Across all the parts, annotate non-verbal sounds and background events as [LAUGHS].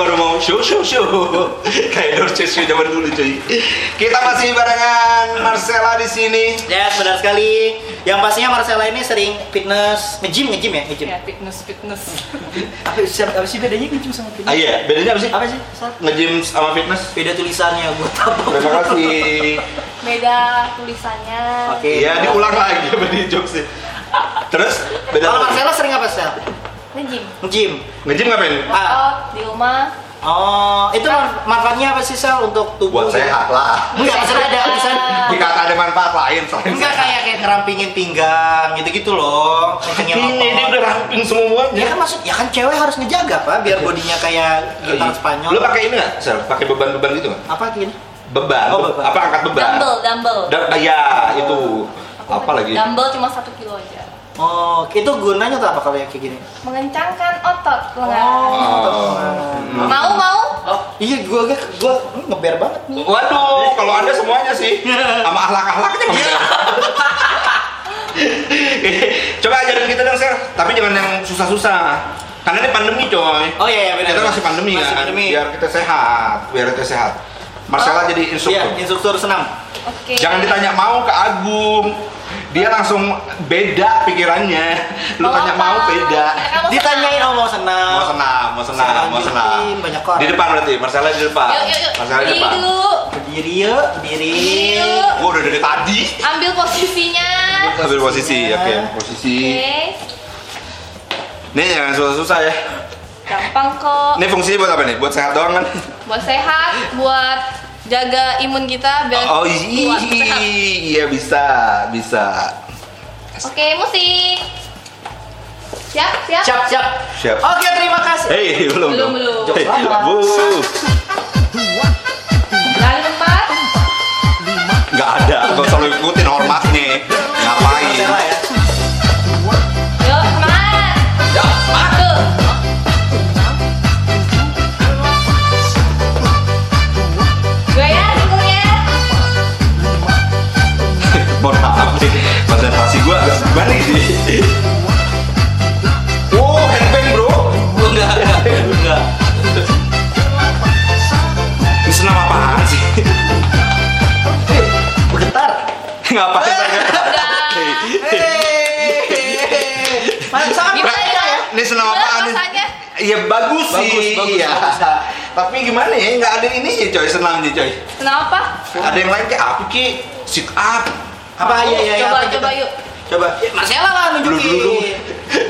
baru mau show show show kayak Dorce show zaman dulu cuy. Kita masih barengan Marcella di sini. Ya, benar sekali. Yang pastinya Marcella ini sering fitness, nge-gym, nge-gym ya, nge-gym. Ya, fitness, fitness. [LAUGHS] Apa, sih- apa sih bedanya nge-gym sama fitness? Ah iya, bedanya apa sih? Apa sih? Nge-gym sama fitness? Beda tulisannya buat apa? Terima kasih. Beda tulisannya. Oke. Iya, diulang lagi di jokes Terus beda Kalau? Marcella sering apa, Sel? Nge-gym. Nge-gym. Nge-gym ngapain? Workout di rumah. Oh, itu man- manfaatnya apa sih, Sel, untuk tubuh? Buat sehat lah. Enggak, maksudnya ada misalnya Jika ada manfaat lain selain Enggak kayak kayak ngerampingin pinggang gitu-gitu loh. Ini dia udah ramping semuanya. Ya kan maksud, ya kan cewek harus ngejaga pak, biar bodinya kayak gitar Spanyol. Lu pakai ini nggak? Sel, pakai beban-beban gitu nggak? apa gini? Beban. Oh, beban. Apa angkat beban? Dumbbell, dumbbell. Da- ah, ya, itu. Aku Apa lagi? Dumbbell cuma satu kilo aja. Oh, itu gunanya tuh apa kalau yang kayak gini? Mengencangkan otot lengan. Oh. Hmm. Mau, mau? Oh, iya gua gua, gua ngeber banget nih. Waduh, kalau anda semuanya sih sama ahlak-ahlaknya nggak [LAUGHS] Coba ajarin kita dong, Sel. Tapi jangan yang susah-susah. Karena ini pandemi, coy. Oh iya, iya benar. Kita masih pandemi Masih kan. pandemi. Biar kita sehat, biar kita sehat. Marcella Oh. jadi Iya, instruktur. instruktur senam. Oke. Jangan ditanya mau ke Agung. Dia langsung beda pikirannya. Lu Mau tanya apa? mau beda. Ya, kamu Ditanyain oh mau senam. Mau senam, mau senam, Sekarang mau senam. banyak orang. Di depan berarti, Marcella di depan. Yuk, yuk, yuk. Marcella di depan. dulu. Berdiri yuk, berdiri. Gua udah dari tadi. Ambil posisinya. Ambil posisi, oke, posisi. Oke. Nih jangan susah-susah ya. Gampang kok. Ini fungsinya buat apa nih? Buat sehat doang kan? Buat sehat, buat jaga imun kita biar Oh kuat, sehat. iya bisa, bisa. Oke, musik. Siap, siap. Siap, siap. Siap. Oke, terima kasih. Hei, belum Belum, belum. Hey, bu, Dari tempat. nggak ada. Gak usah lu ikutin hormatnya. Oh, headbang bro. Enggak, enggak, enggak. Ini senam apaan sih? Bergetar. Ngapain? Udah. Masa Gimana ya? Ini senam Gimana apaan nih? rasanya? Iya bagus sih. Bagus, bagus, iya. bagus. Tapi gimana ya? Nggak ada ini sih coy, senam nih coy. Kenapa? Ada yang lain kayak apa ki? Sit up. Apa iya iya iya, Coba, coba yuk. Coba. Ya, Marcella lah Dulu, dulu, dulu. nunjukin.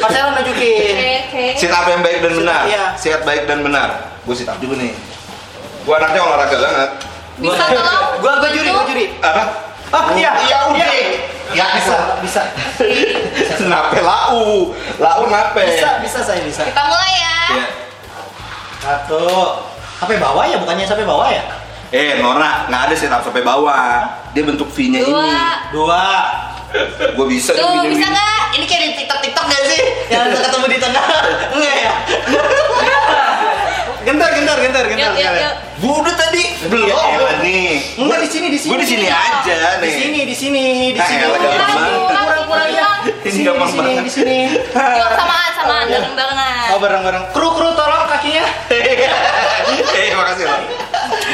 Marcella nunjukin. Oke, oke. Sit up yang baik dan Sit benar. iya. Sehat baik dan benar. Gue sit up juga nih. Gue anaknya olahraga banget. Bisa tolong? Gua gua juri, gua juri. Apa? Oh, iya. Iya udah. Iya. Ya Bisa, bisa. [LAUGHS] Nape lau? Lau nape? Bisa, bisa saya bisa. Kita mulai ya. Iya. Satu. Sampai bawah ya, bukannya sampai bawah ya? Eh Nora, nggak ada up sampai bawah. Dia bentuk V-nya ini. Dua. Gue bisa Tuh, bisa nggak? Ini kayak di TikTok TikTok gak sih? Yang ketemu di tengah. Enggak ya? Gentar, gentar, gentar, gentar. Yuk, yuk, yuk. Gue udah tadi belum. Ya elah. nih. Enggak di sini, di sini. Gue di sini aja Di nih. sini, di sini, di sini. elah, gampang banget. Kurang, kurang, ya. Ini Di sini, gampang di sini, banget. di sini. Samaan, samaan. Bareng-barengan. Oh, bareng-bareng. Kru, kru, tolong kakinya. [LAUGHS] Eh, makasih loh.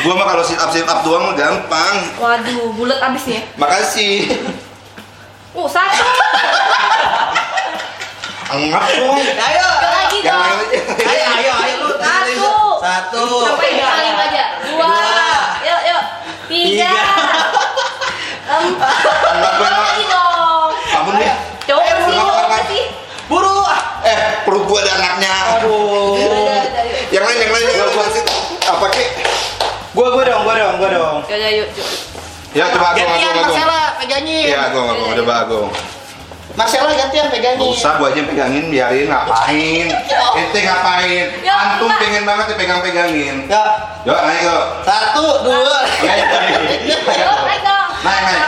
Gua mah kalau sit up sit up doang gampang. Waduh, bulat abis nih. ya. Makasih. Uh, satu. Enggak dong. Ayo. Lagi dong. Ayo, ayo, ayo lu. Satu. Satu. Sampai saling aja. Dua. Yuk, yuk. Tiga. Empat. Gue lagi dong. Kamu nih. Coba Eh, sih, coba sih. Buru. Eh, perut gua ada anaknya. Aduh. Yang lain, yang lain, yang gua sit apa kek? Gua, gua dong, gua dong, gua dong. Yuk, yuk, yuk. yuk. Ya, coba Agung. Marcella pegangin. Iya, Agung, Agung, udah Agung. Marcella gantian pegangin. Gak usah, gua aja yang pegangin, biarin ngapain. [LAUGHS] Ente ngapain? Ya, Antum pengen banget dipegang-pegangin. Ya. Yuk, naik yuk. Satu, dua. Naik, naik. Naik. Naik, naik.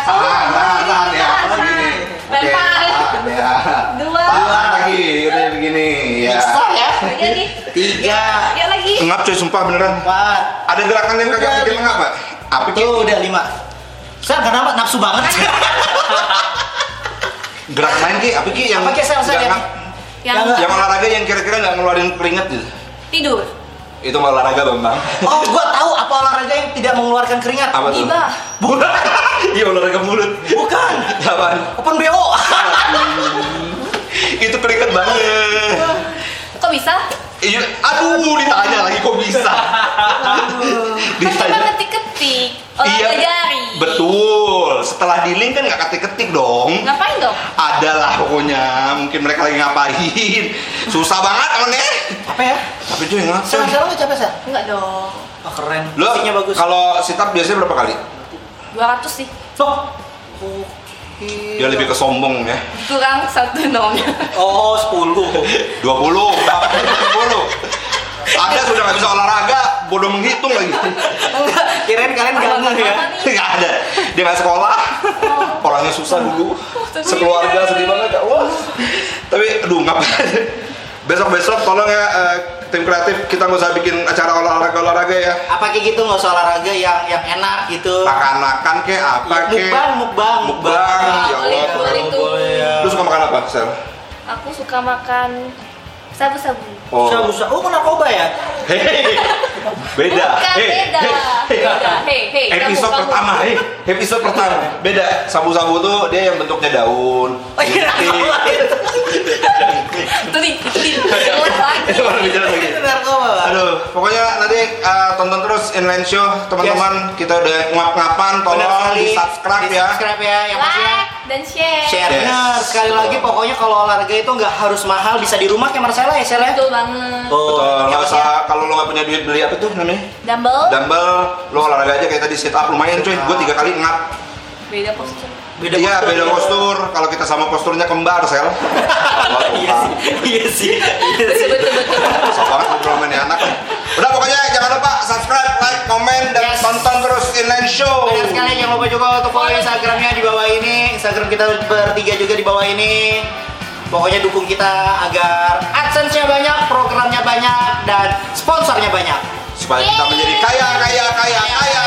Satu. Tahan, tahan, tahan ya. Begini. tahan. Oke, Lempar. tahan ya. Dua. Tahan lagi, udah begini. Ya. Bisa ya. Lagi. Tiga. Yuk lagi. Ngap coy, sumpah beneran. Empat. Ada gerakan yang kagak bikin ngap, Pak? Apa? Tuh udah lima. Saya kenapa nafsu banget? [LAUGHS] Gerak main ki, apa ki yang Apa ki, Sel, Sel, nggak yang-? Yang Yang- yang olahraga yang kira-kira nggak ngeluarin keringet gitu. tidur. Itu mah olahraga Bambang. Oh, gua tahu apa olahraga yang tidak mengeluarkan keringat. Apa tuh? Gibah. Bukan. [LAUGHS] Iya olahraga mulut. Bukan. Apaan? Open BO. [LAUGHS] Itu keringet banget. Kok bisa? Iya, aduh ditanya lagi kok bisa. Kan cuma ditanya. ketik-ketik. Olahraga jari. Betul. Setelah di link kan nggak ketik-ketik dong. Ngapain dong? Ada lah pokoknya. Mungkin mereka lagi ngapain. Susah banget temennya. Apa ya? Tapi cuy ngapain? Sekarang nggak capek, Sa? Enggak dong. Oh, keren. Lo bagus. kalau sit up biasanya berapa kali? 200 sih. Loh. Dia lebih ke sombong ya. Kurang satu nomnya. Oh, 10. 20, berapa? 10. Ada sudah nggak bisa olahraga, bodoh menghitung lagi. [LAUGHS] Kirain kalian ganggu ya. [LAUGHS] Nggak ada. Dia nggak sekolah. Orangnya susah dulu. Sekeluarga sedih banget ya. Wah. Tapi aduh ngapain. Besok-besok tolong ya eh, tim kreatif kita nggak usah bikin acara olahraga-olahraga ya. Apa kayak gitu nggak usah olahraga yang yang enak gitu. Makan-makan kayak apa Ya, kayak. mukbang, mukbang, Mukbang, ya Allah. boleh. Boleh ya. Lu suka makan apa, Sel? Aku suka makan sabu-sabu. Oh. Bisa, bisa. Oh, narkoba ya? Hei, beda. Bukan Hei, beda. hei, Beda. Hei, hei. kamu, Episode kamu. pertama, hei, episode pertama. Beda. Sabu-sabu tuh dia yang bentuknya daun. Oh iya, narkoba itu. Itu nih, itu baru bicara lagi. Aduh, pokoknya nanti uh, tonton terus inline show teman-teman. Kita udah ngap-ngapan, tolong di subscribe ya. Di-subscribe ya. Yang pastinya Like dan share. share. Yes. Benar, sekali lagi pokoknya kalau olahraga itu nggak harus mahal, bisa di rumah kayak Marcella ya, Sel ya? Betul banget. Oh, Betul, nggak pastinya- usah kalau lo nggak punya duit beli apa tuh namanya? Dumbbell. Dumbbel, lo olahraga aja kayak tadi sit up lumayan cuy. Gue tiga kali ngap. Beda postur. Beda Iya, postur, beda ya. postur. Kalau kita sama posturnya kembar, sel. [LAUGHS] Wah, Iya sih, iya sih. Iya sih. Betul, betul, betul. Susah banget ngobrol sama ini anak. Udah pokoknya jangan lupa subscribe, like, komen, dan Yes. tonton terus inline show. Benar sekali, jangan lupa juga untuk follow Instagramnya di bawah ini. Instagram kita bertiga juga di bawah ini. Pokoknya dukung kita agar AdSense-nya banyak, programnya banyak, dan sponsornya banyak. Supaya kita menjadi kaya, kaya, kaya, kaya.